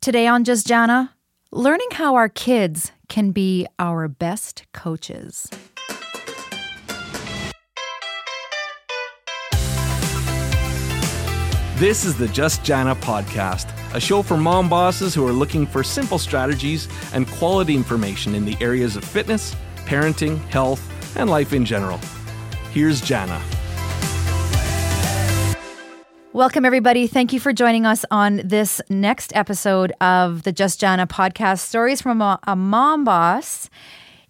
Today on Just Jana, learning how our kids can be our best coaches. This is the Just Jana podcast, a show for mom bosses who are looking for simple strategies and quality information in the areas of fitness, parenting, health, and life in general. Here's Jana. Welcome, everybody. Thank you for joining us on this next episode of the Just Jana podcast Stories from a, Mom Boss.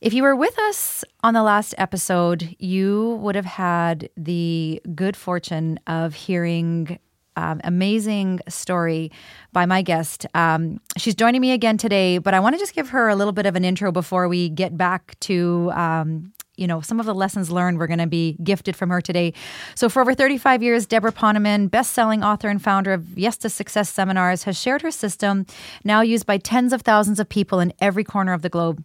If you were with us on the last episode, you would have had the good fortune of hearing um, amazing story by my guest. Um, she's joining me again today, but I want to just give her a little bit of an intro before we get back to. Um, you know, some of the lessons learned we're going to be gifted from her today. So, for over 35 years, Deborah Poneman, best selling author and founder of Yes to Success seminars, has shared her system, now used by tens of thousands of people in every corner of the globe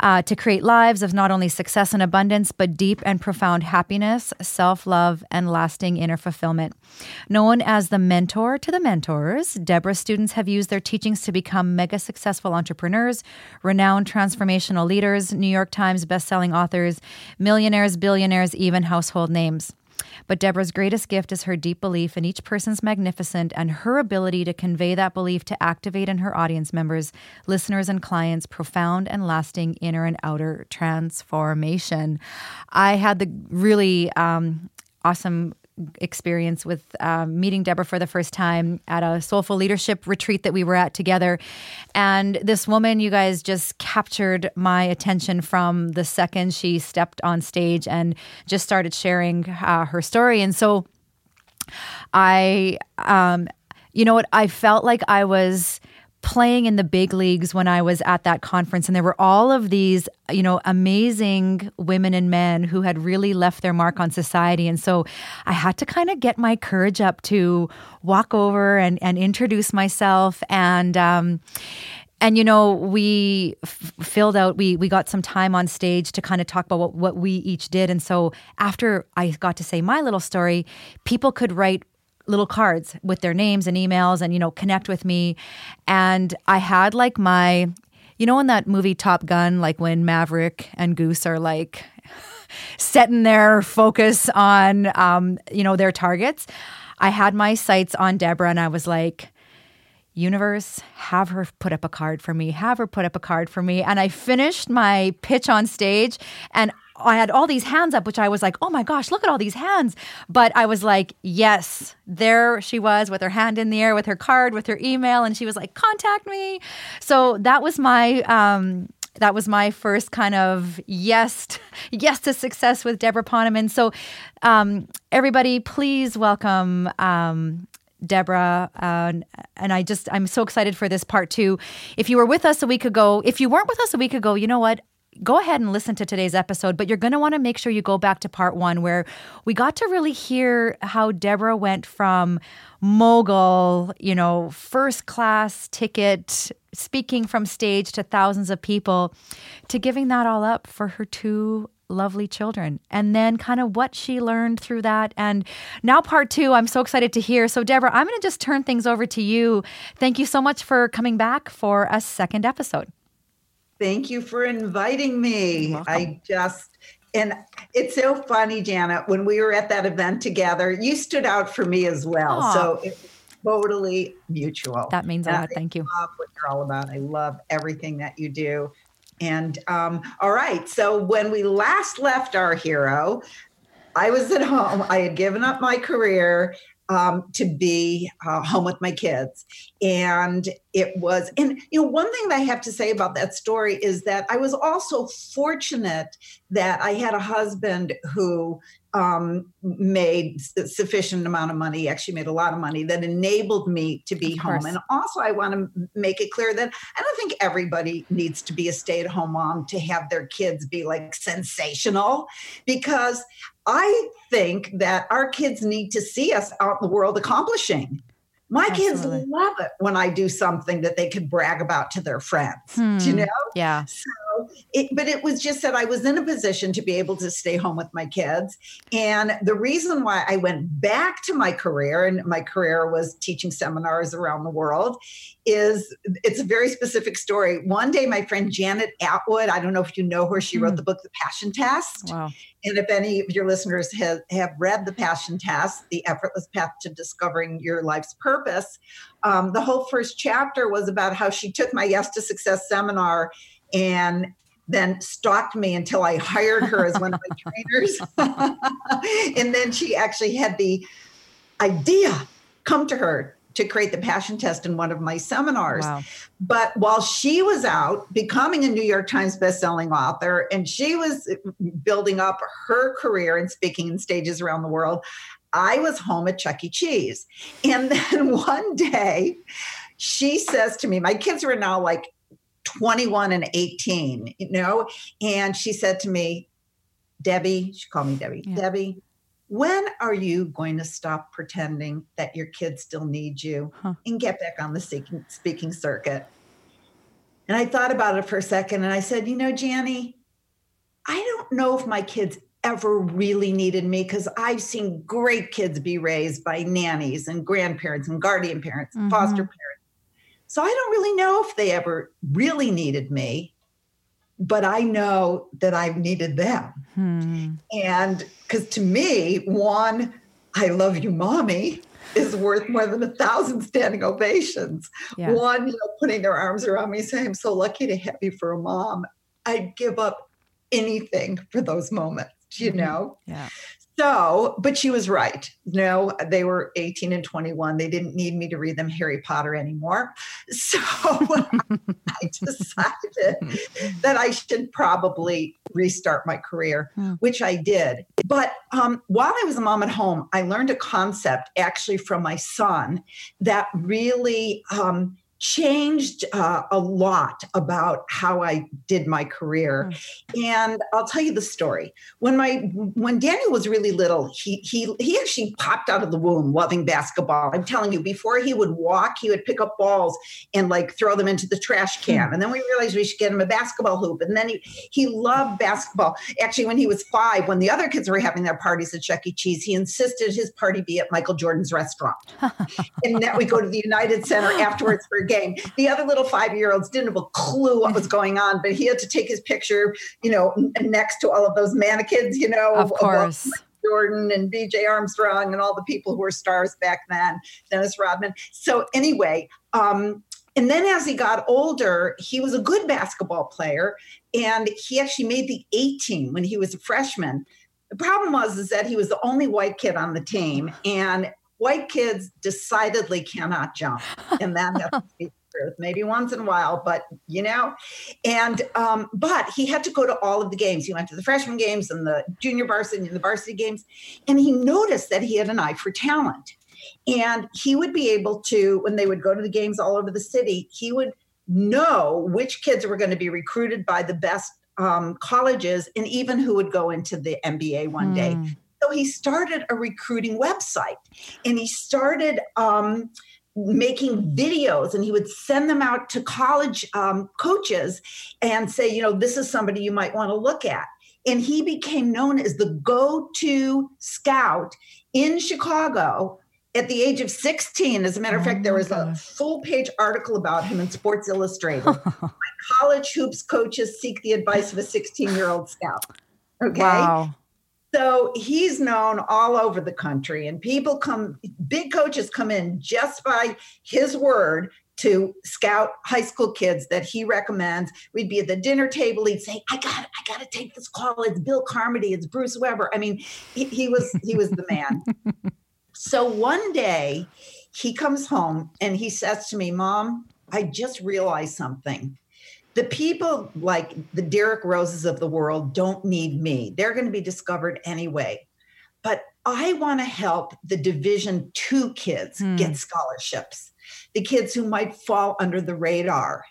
uh, to create lives of not only success and abundance, but deep and profound happiness, self love, and lasting inner fulfillment. Known as the mentor to the mentors, Deborah's students have used their teachings to become mega successful entrepreneurs, renowned transformational leaders, New York Times bestselling authors, millionaires, billionaires, even household names. But Deborah's greatest gift is her deep belief in each person's magnificent and her ability to convey that belief to activate in her audience members, listeners, and clients profound and lasting inner and outer transformation. I had the really um, awesome experience with um, meeting Deborah for the first time at a soulful leadership retreat that we were at together. And this woman, you guys just captured my attention from the second she stepped on stage and just started sharing uh, her story. And so I, um, you know what, I felt like I was playing in the big leagues when I was at that conference. And there were all of these, you know, amazing women and men who had really left their mark on society. And so I had to kind of get my courage up to walk over and, and introduce myself. And, um, and you know we f- filled out we we got some time on stage to kind of talk about what, what we each did and so after i got to say my little story people could write little cards with their names and emails and you know connect with me. And i had like my you know in that movie top gun like when maverick and goose are like setting their focus on um, you know their targets i had my sights on deborah and i was like universe have her put up a card for me. Have her put up a card for me. And i finished my pitch on stage and I had all these hands up, which I was like, oh my gosh, look at all these hands. But I was like, yes, there she was with her hand in the air, with her card, with her email. And she was like, contact me. So that was my, um, that was my first kind of yes, yes to success with Deborah Poneman. So, um, everybody, please welcome um, Deborah. Uh, and I just, I'm so excited for this part two. If you were with us a week ago, if you weren't with us a week ago, you know what? Go ahead and listen to today's episode, but you're going to want to make sure you go back to part one where we got to really hear how Deborah went from mogul, you know, first class ticket, speaking from stage to thousands of people, to giving that all up for her two lovely children. And then kind of what she learned through that. And now part two i'm so excited to hear. So deborah i'm going to just turn things over to you. Thank you so much for coming back for a second episode Thank you for inviting me. I just, and it's so funny, Janet, when we were at that event together, you stood out for me as well. Aww. So it's totally mutual. That means a lot. Thank you. love what you're all about. I love everything that you do. And um, all right. So when we last left our hero, I was at home. I had given up my career um, to be uh, home with my kids. And it was, and you know, one thing that I have to say about that story is that I was also fortunate that I had a husband who um, made sufficient amount of money, actually made a lot of money that enabled me to be home. And also, I want to make it clear that I don't think everybody needs to be a stay at home mom to have their kids be like sensational because I think that our kids need to see us out in the world accomplishing. My Absolutely. kids love it when I do something that they can brag about to their friends. Hmm. you know? Yeah. So it, but it was just that I was in a position to be able to stay home with my kids. And the reason why I went back to my career, and my career was teaching seminars around the world, is it's a very specific story. One day, my friend Janet Attwood, I don't know if you know her, she mm. wrote the book The Passion Test. Wow. And if any of your listeners have, have read The Passion Test, The Effortless Path to Discovering Your Life's Purpose, um, the whole first chapter was about how she took my Yes to Success seminar and then stalked me until I hired her as one of my trainers. and then she actually had the idea come to her to create the passion test in one of my seminars. Wow. But while she was out becoming a New York Times bestselling author and she was building up her career and speaking in stages around the world, I was home at Chuck E. Cheese. And then one day she says to me, my kids were now like 21 and 18, you know, and she said to me, Debbie, she called me Debbie, yeah. Debbie, when are you going to stop pretending that your kids still need you huh. and get back on the speaking, speaking circuit? And I thought about it for a second and I said, you know, Janny, I don't know if my kids ever really needed me because I've seen great kids be raised by nannies and grandparents and guardian parents and mm-hmm. foster parents. So I don't really know if they ever really needed me, but I know that I've needed them. Hmm. And because to me, one, I love you, mommy, is worth more than a thousand standing ovations. Yeah. One, you know, putting their arms around me, saying, I'm so lucky to have you for a mom. I'd give up anything for those moments, you mm-hmm. know? Yeah. So, but she was right. No, they were 18 and 21. They didn't need me to read them Harry Potter anymore. So I decided that I should probably restart my career, which I did. But um, while I was a mom at home, I learned a concept actually from my son that really um, changed uh, a lot about how I did my career. Mm. And I'll tell you the story. When my when Daniel was really little, he he he actually popped out of the womb loving basketball. I'm telling you, before he would walk, he would pick up balls and like throw them into the trash can. Mm. And then we realized we should get him a basketball hoop. And then he he loved basketball. Actually, when he was five, when the other kids were having their parties at Chuck E. Cheese, he insisted his party be at Michael Jordan's restaurant. and that we go to the United Center afterwards for game. The other little five year olds didn't have a clue what was going on, but he had to take his picture, you know, next to all of those mannequins, you know, of, course. Of Jordan and BJ Armstrong and all the people who were stars back then, Dennis Rodman. So, anyway, um, and then as he got older, he was a good basketball player and he actually made the 18 when he was a freshman. The problem was is that he was the only white kid on the team and white kids decidedly cannot jump. And that has to be truth, maybe once in a while, but you know, and um, but he had to go to all of the games. He went to the freshman games and the junior varsity and the varsity games, and he noticed that he had an eye for talent. And he would be able to, when they would go to the games all over the city, he would know which kids were going to be recruited by the best um, colleges and even who would go into the NBA one mm. day. So he started a recruiting website and he started um, making videos and he would send them out to college um, coaches and say, you know, this is somebody you might want to look at. And he became known as the go to scout in Chicago at the age of 16. As a matter of fact, there oh was a full page article about him in Sports Illustrated. My college hoops coaches seek the advice of a 16 year old scout. Okay. Wow. So he's known all over the country, and people come, big coaches come in just by his word to scout high school kids that he recommends. We'd be at the dinner table. He'd say, "I got, I got to take this call. It's Bill Carmody. It's Bruce Weber." I mean, he, he was, he was the man. so one day, he comes home and he says to me, "Mom, I just realized something." The people like the Derrick Roses of the world don't need me. They're going to be discovered anyway. But I want to help the Division two kids hmm. get scholarships, the kids who might fall under the radar.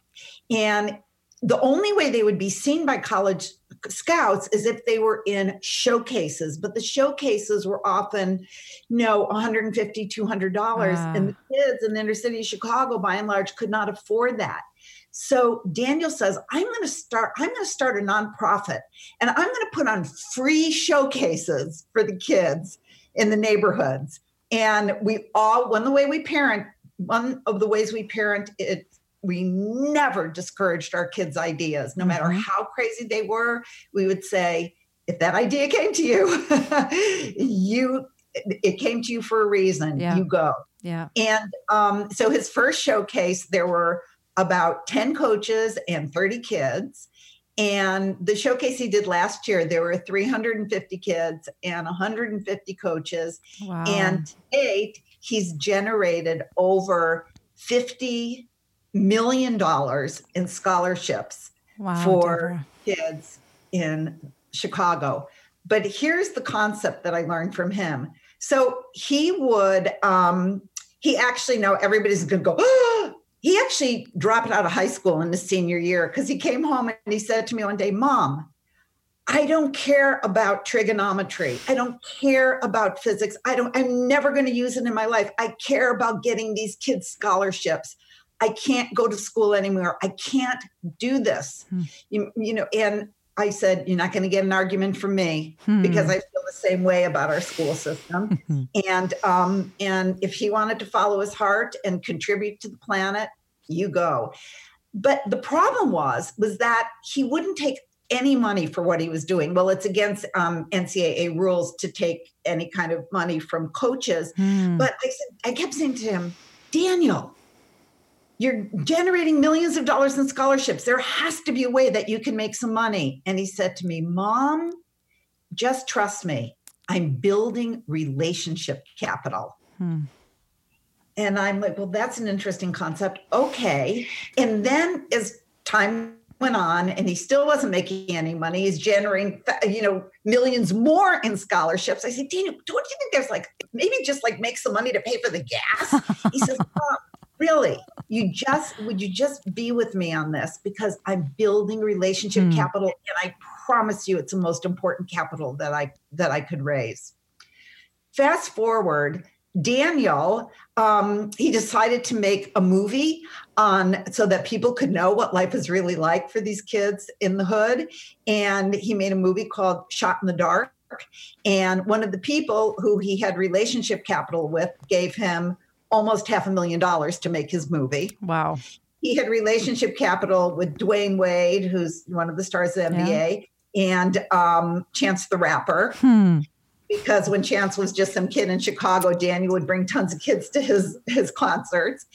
And the only way they would be seen by college scouts as if they were in showcases, but the showcases were often, you know, 150 $200. And the kids in the inner city of Chicago, by and large, could not afford that. So Daniel says, I'm going to start, I'm going to start a nonprofit and I'm going to put on free showcases for the kids in the neighborhoods. And we all, one of the way we parent, one of the ways we parent it we never discouraged our kids' ideas, no matter mm-hmm. how crazy they were. We would say, if that idea came to you, you it came to you for a reason. Yeah. You go. Yeah. And um, so his first showcase, there were about 10 coaches and 30 kids. And the showcase he did last year, there were 350 kids and 150 coaches. Wow. And to date, he's generated over 50 million dollars in scholarships wow, for Deborah. kids in Chicago. But here's the concept that I learned from him. So he would, um, he actually, now everybody's going to go, oh! He actually dropped out of high school in the senior year because he came home and he said to me one day, Mom, I don't care about trigonometry. I don't care about physics. I don't, I'm never going to use it in my life. I care about getting these kids scholarships. I can't go to school anymore. I can't do this. Hmm. You, you know, and I said, You're not going to get an argument from me hmm. because I feel the same way about our school system. Hmm. and um, and if he wanted to follow his heart and contribute to the planet, you go. But the problem was was that he wouldn't take any money for what he was doing. Well, it's against um, NCAA rules to take any kind of money from coaches. Hmm. But I said, I kept saying to him, Daniel, you're generating millions of dollars in scholarships. There has to be a way that you can make some money. And he said to me, Mom, just trust me. I'm building relationship capital. Hmm. And I'm like, well, that's an interesting concept. Okay. And then as time went on and he still wasn't making any money, he's generating, you know, millions more in scholarships. I said, Daniel, don't you think there's like, maybe just like make some money to pay for the gas? He says, really you just would you just be with me on this because i'm building relationship mm. capital and i promise you it's the most important capital that i that i could raise fast forward daniel um, he decided to make a movie on so that people could know what life is really like for these kids in the hood and he made a movie called shot in the dark and one of the people who he had relationship capital with gave him almost half a million dollars to make his movie. Wow. He had relationship capital with Dwyane Wade, who's one of the stars of the NBA, yeah. and um, Chance the Rapper. Hmm. Because when Chance was just some kid in Chicago, Daniel would bring tons of kids to his his concerts.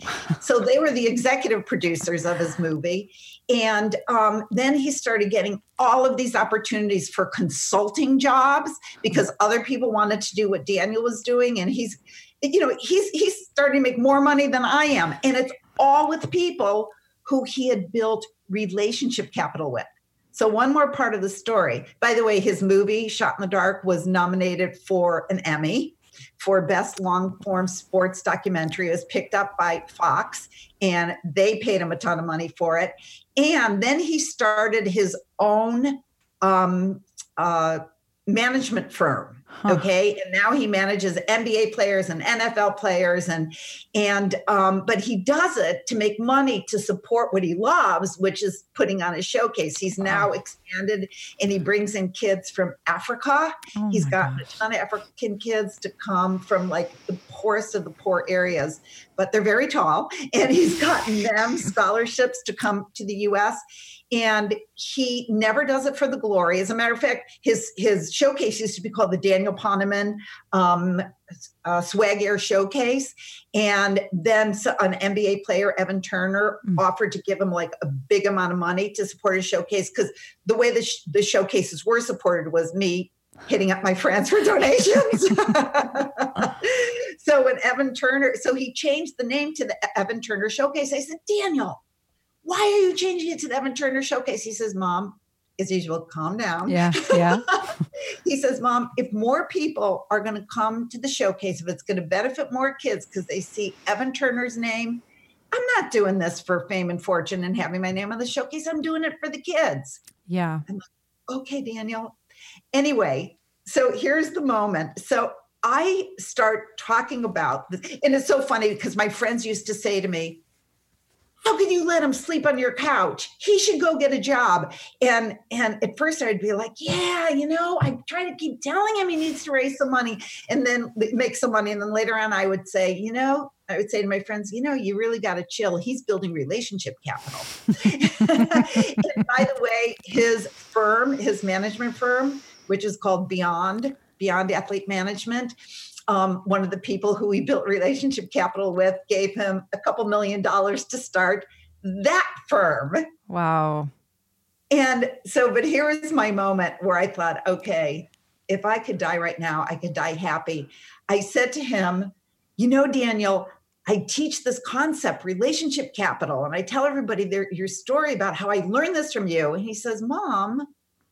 so they were the executive producers of his movie. And um, then he started getting all of these opportunities for consulting jobs because other people wanted to do what Daniel was doing. And he's you know, he's he's starting to make more money than I am. And it's all with people who he had built relationship capital with. So one more part of the story. By the way, his movie Shot in the Dark was nominated for an Emmy for best long form sports documentary. It was picked up by Fox and they paid him a ton of money for it. And then he started his own um, uh, management firm Huh. Okay. And now he manages NBA players and NFL players and and um, but he does it to make money to support what he loves, which is putting on a showcase. He's now oh. expanded and he brings in kids from Africa. Oh He's gotten gosh. a ton of African kids to come from like the poorest of the poor areas, but they're very tall. And he's gotten them scholarships to come to the US and he never does it for the glory. As a matter of fact, his his showcase used to be called the Daniel Poneman um, uh, Swag Air Showcase, and then an NBA player, Evan Turner, mm. offered to give him like a big amount of money to support his showcase because the way the, sh- the showcases were supported was me hitting up my friends for donations. so when Evan Turner, so he changed the name to the Evan Turner Showcase. I said, Daniel why are you changing it to the Evan Turner Showcase? He says, Mom, as usual, calm down. Yeah, yeah. he says, Mom, if more people are going to come to the showcase, if it's going to benefit more kids because they see Evan Turner's name, I'm not doing this for fame and fortune and having my name on the showcase. I'm doing it for the kids. Yeah. Like, okay, Daniel. Anyway, so here's the moment. So I start talking about, and it's so funny because my friends used to say to me, how could you let him sleep on your couch? He should go get a job. And and at first I'd be like, yeah, you know, I try to keep telling him he needs to raise some money and then make some money. And then later on I would say, you know, I would say to my friends, you know, you really got to chill. He's building relationship capital. and by the way, his firm, his management firm, which is called Beyond, Beyond Athlete Management, um, one of the people who we built relationship capital with gave him a couple million dollars to start that firm. Wow. And so, but here is my moment where I thought, okay, if I could die right now, I could die happy. I said to him, you know, Daniel, I teach this concept, relationship capital, and I tell everybody their, your story about how I learned this from you. And he says, Mom,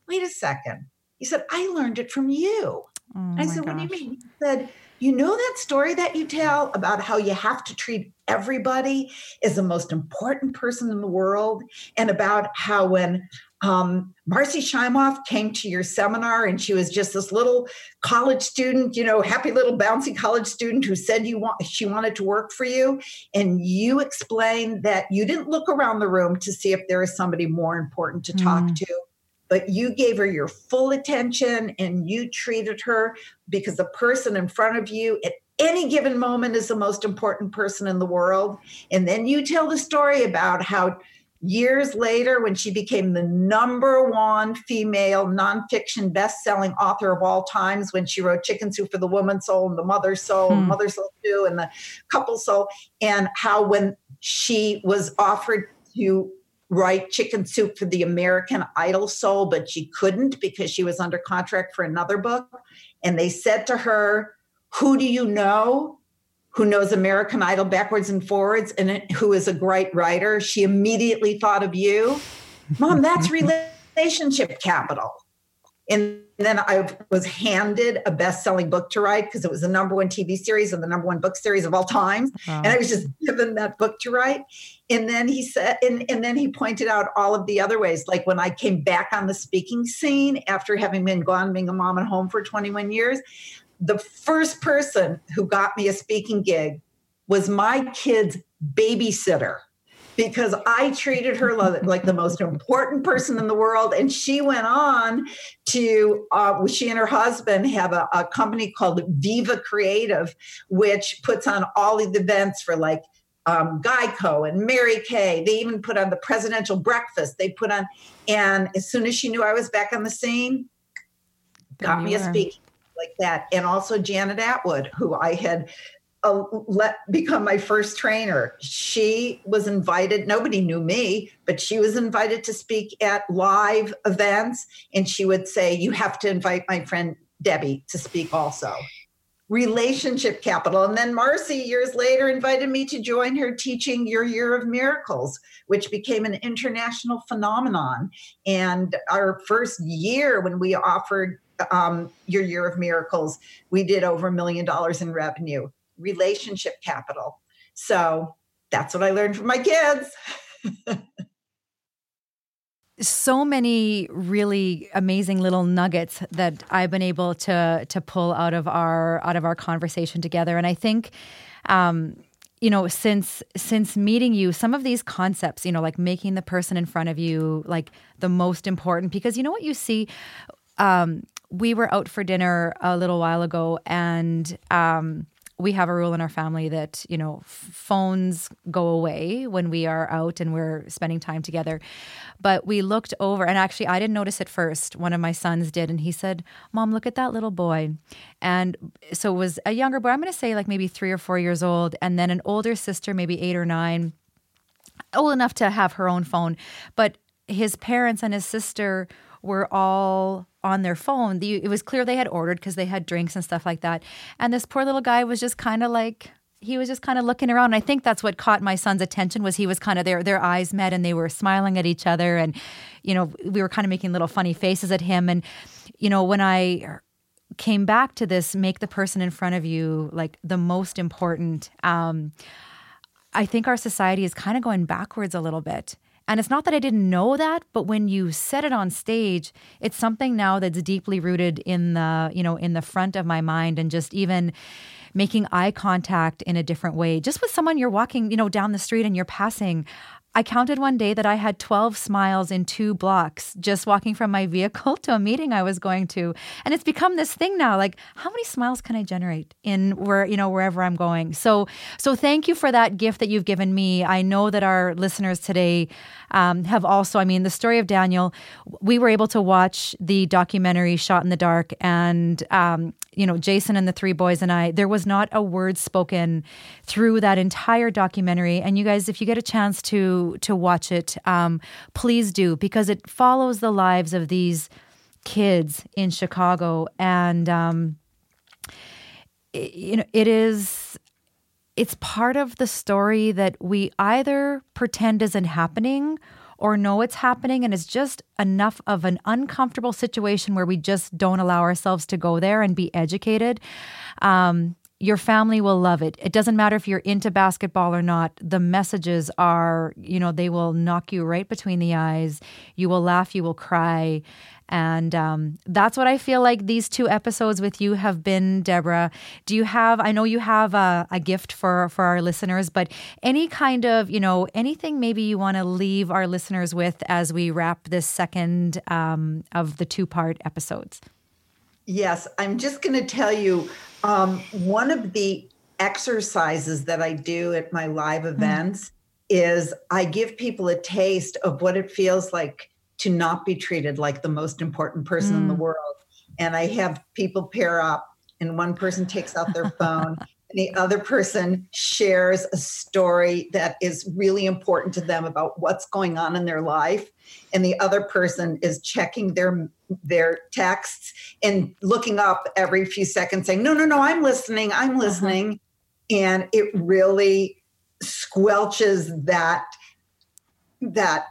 wait a second. He said, I learned it from you. Oh I said, gosh. What do you mean? He said, You know that story that you tell about how you have to treat everybody as the most important person in the world, and about how when um, Marcy Shimoff came to your seminar and she was just this little college student, you know, happy little bouncy college student who said you want she wanted to work for you. And you explained that you didn't look around the room to see if there is somebody more important to talk mm. to but you gave her your full attention and you treated her because the person in front of you at any given moment is the most important person in the world. And then you tell the story about how years later, when she became the number one female nonfiction best-selling author of all times, when she wrote Chicken Soup for the Woman's Soul and the Mother's Soul, hmm. Mother's Soul too, and the Couple Soul, and how when she was offered to write chicken soup for the American Idol soul, but she couldn't because she was under contract for another book. And they said to her, Who do you know who knows American Idol backwards and forwards and who is a great writer? She immediately thought of you. Mom, that's relationship capital. And then I was handed a best-selling book to write because it was the number one TV series and the number one book series of all time. Wow. And I was just given that book to write. And then he said, and, and then he pointed out all of the other ways. Like when I came back on the speaking scene after having been gone, being a mom at home for 21 years, the first person who got me a speaking gig was my kid's babysitter because I treated her like the most important person in the world. And she went on to, uh, she and her husband have a, a company called Viva Creative, which puts on all the events for like um, Geico and Mary Kay. They even put on the presidential breakfast. They put on, and as soon as she knew I was back on the scene, got me a speaking like that. And also Janet Attwood, who I had let become my first trainer. She was invited. Nobody knew me, but she was invited to speak at live events, and she would say, "You have to invite my friend Debbie to speak also." Relationship capital. And then Marcy, years later, invited me to join her teaching Your Year of Miracles, which became an international phenomenon. And our first year, when we offered um, Your Year of Miracles, we did over a million dollars in revenue relationship capital. So that's what I learned from my kids. so many really amazing little nuggets that I've been able to to pull out of our out of our conversation together, and I think, um, you know, since since meeting you, some of these concepts, you know, like making the person in front of you like the most important, because you know what you see. Um, we were out for dinner a little while ago, and um, we have a rule in our family that you know phones go away when we are out and we're spending time together. But we looked over and actually i didn't notice it first. One of my sons did and he said mom look at that little boy. And so it was a younger boy i'm going to say like maybe three or four years old and then an older sister maybe eight or nine old enough to have her own phone. But his parents and his sister were all on their phone. The, it was clear they had ordered because they had drinks and stuff like that. And this poor little guy was just kind of like he was just kind of looking around. And I think that's what caught my son's attention was he was kind of their their eyes met and they were smiling at each other and you know we were kind of making little funny faces at him and you know when I came back to this make the person in front of you like the most important um I think our society is kind of going backwards a little bit. And it's not that I didn't know that, but when you set it on stage, it's something now that's deeply rooted in the, you know, in the front of my mind and just even making eye contact in a different way. Just with someone you're walking, you know, down the street and you're passing, I counted one day that I had 12 smiles in two blocks just walking from my vehicle to a meeting I was going to. And it's become this thing now like how many smiles can I generate in where you know wherever I'm going. So so thank you for that gift that you've given me. I know that our listeners today um, have also I mean the story of Daniel we were able to watch the documentary Shot in the Dark and um, you know, Jason and the three boys and I, there was not a word spoken through that entire documentary. And you guys, if you get a chance to to watch it, um, please do because it follows the lives of these kids in Chicago, and um, it, you know, it is it's part of the story that we either pretend isn't happening or know it's happening and it's just enough of an uncomfortable situation where we just don't allow ourselves to go there and be educated. Um, your family will love it. It doesn't matter if you're into basketball or not. The messages are, you know, they will knock you right between the eyes. You will laugh, you will cry. And um, that's what I feel like these two episodes with you have been, Deborah. Do you have, I know you have a, a gift for, for our listeners, but any kind of, you know, anything maybe you want to leave our listeners with as we wrap this second um, of the two part episodes? Yes, I'm just going to tell you um, one of the exercises that I do at my live mm. events mm. is I give people a taste of what it feels like to not be treated like the most important person mm. in the mm. world. And I have people pair up, and one person takes out their phone, and the other person shares a story that is really important to them about what's going on in their life. And the other person is checking their their texts and looking up every few seconds saying, No, no, no, I'm listening, I'm uh-huh. listening. Uh-huh. And it really squelches that that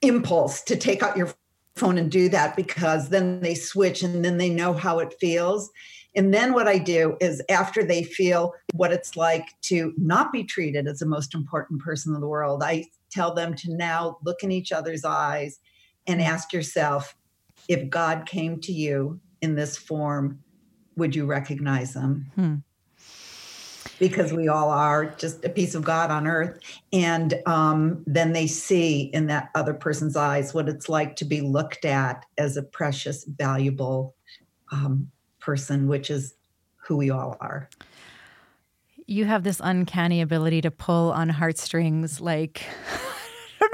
impulse to take out your phone and do that because then they switch and then they know how it feels. And then what I do is after they feel what it's like to not be treated as the most important person in the world, I tell them to now look in each other's eyes and ask yourself if God came to you in this form, would you recognize them? Hmm because we all are just a piece of God on earth. And um, then they see in that other person's eyes what it's like to be looked at as a precious, valuable um, person, which is who we all are. You have this uncanny ability to pull on heartstrings like.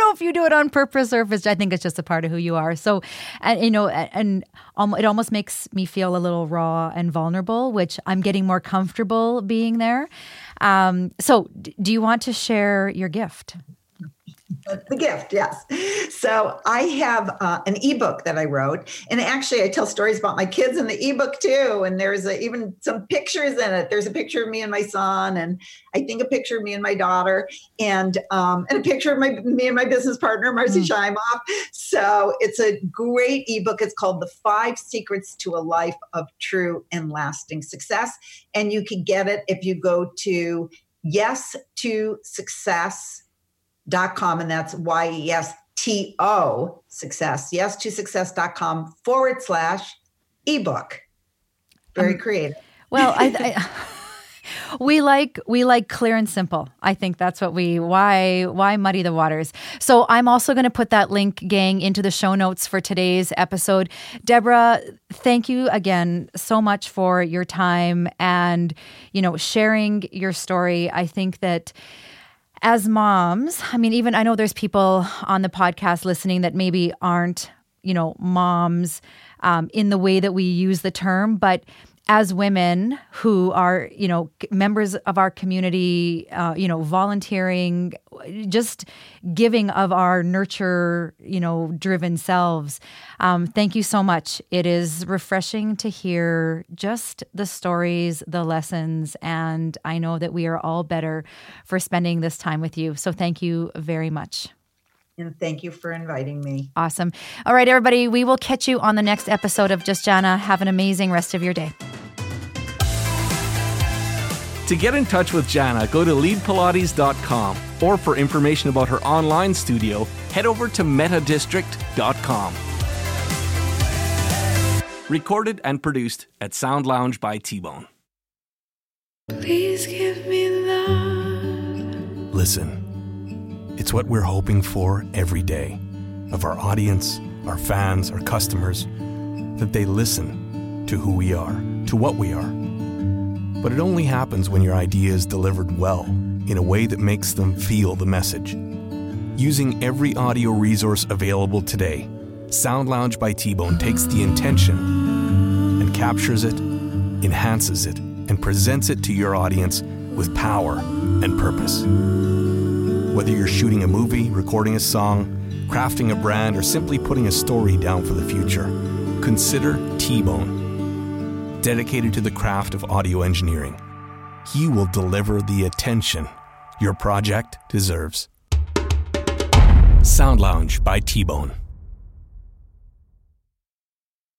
know if you do it on purpose or if it's, I think it's just a part of who you are. So, and you know, and, it almost makes me feel a little raw and vulnerable, which I'm getting more comfortable being there. Um, so, do you want to share your gift? The gift yes. So i have uh, an ebook that i wrote and actually i tell stories about my kids in the ebook too and there's a, even some pictures in it. There's a picture of me and my son and i think a picture of me and my daughter and um, and a picture of my me and my business partner marcy mm. So it's a great ebook. It's called the five secrets to a life of true and lasting success and you can get it if you go to yes to success dot com, and that's Y E S T O success, yes to success.com forward slash ebook. Very um, creative. Well, I, I we like we like clear and simple. I think that's what we why why muddy the waters. So I'm also going to put that link, gang, into the show notes for today's episode. Deborah, thank you again so much for your time and you know sharing your story. I think that as moms, I mean, even I know there's people on the podcast listening that maybe aren't, you know, moms um, in the way that we use the term, but as women who are, you know, members of our community, uh, you know, volunteering, just giving of our nurture, you know, driven selves. Um, thank you so much. It is refreshing to hear just the stories, the lessons, and I know that we are all better for spending this time with you. So thank you very much. And thank you for inviting me. Awesome. All right, everybody, we will catch you on the next episode of Just Jana. Have an amazing rest of your day. To get in touch with Jana, go to leadpilates.com or for information about her online studio, head over to metadistrict.com. Recorded and produced at Sound Lounge by T Bone. Please give me love. Listen, it's what we're hoping for every day of our audience, our fans, our customers, that they listen to who we are, to what we are. But it only happens when your idea is delivered well, in a way that makes them feel the message. Using every audio resource available today, Sound Lounge by T Bone takes the intention and captures it, enhances it, and presents it to your audience with power and purpose. Whether you're shooting a movie, recording a song, crafting a brand, or simply putting a story down for the future, consider T Bone, dedicated to the craft of audio engineering. He will deliver the attention your project deserves. Sound Lounge by T Bone.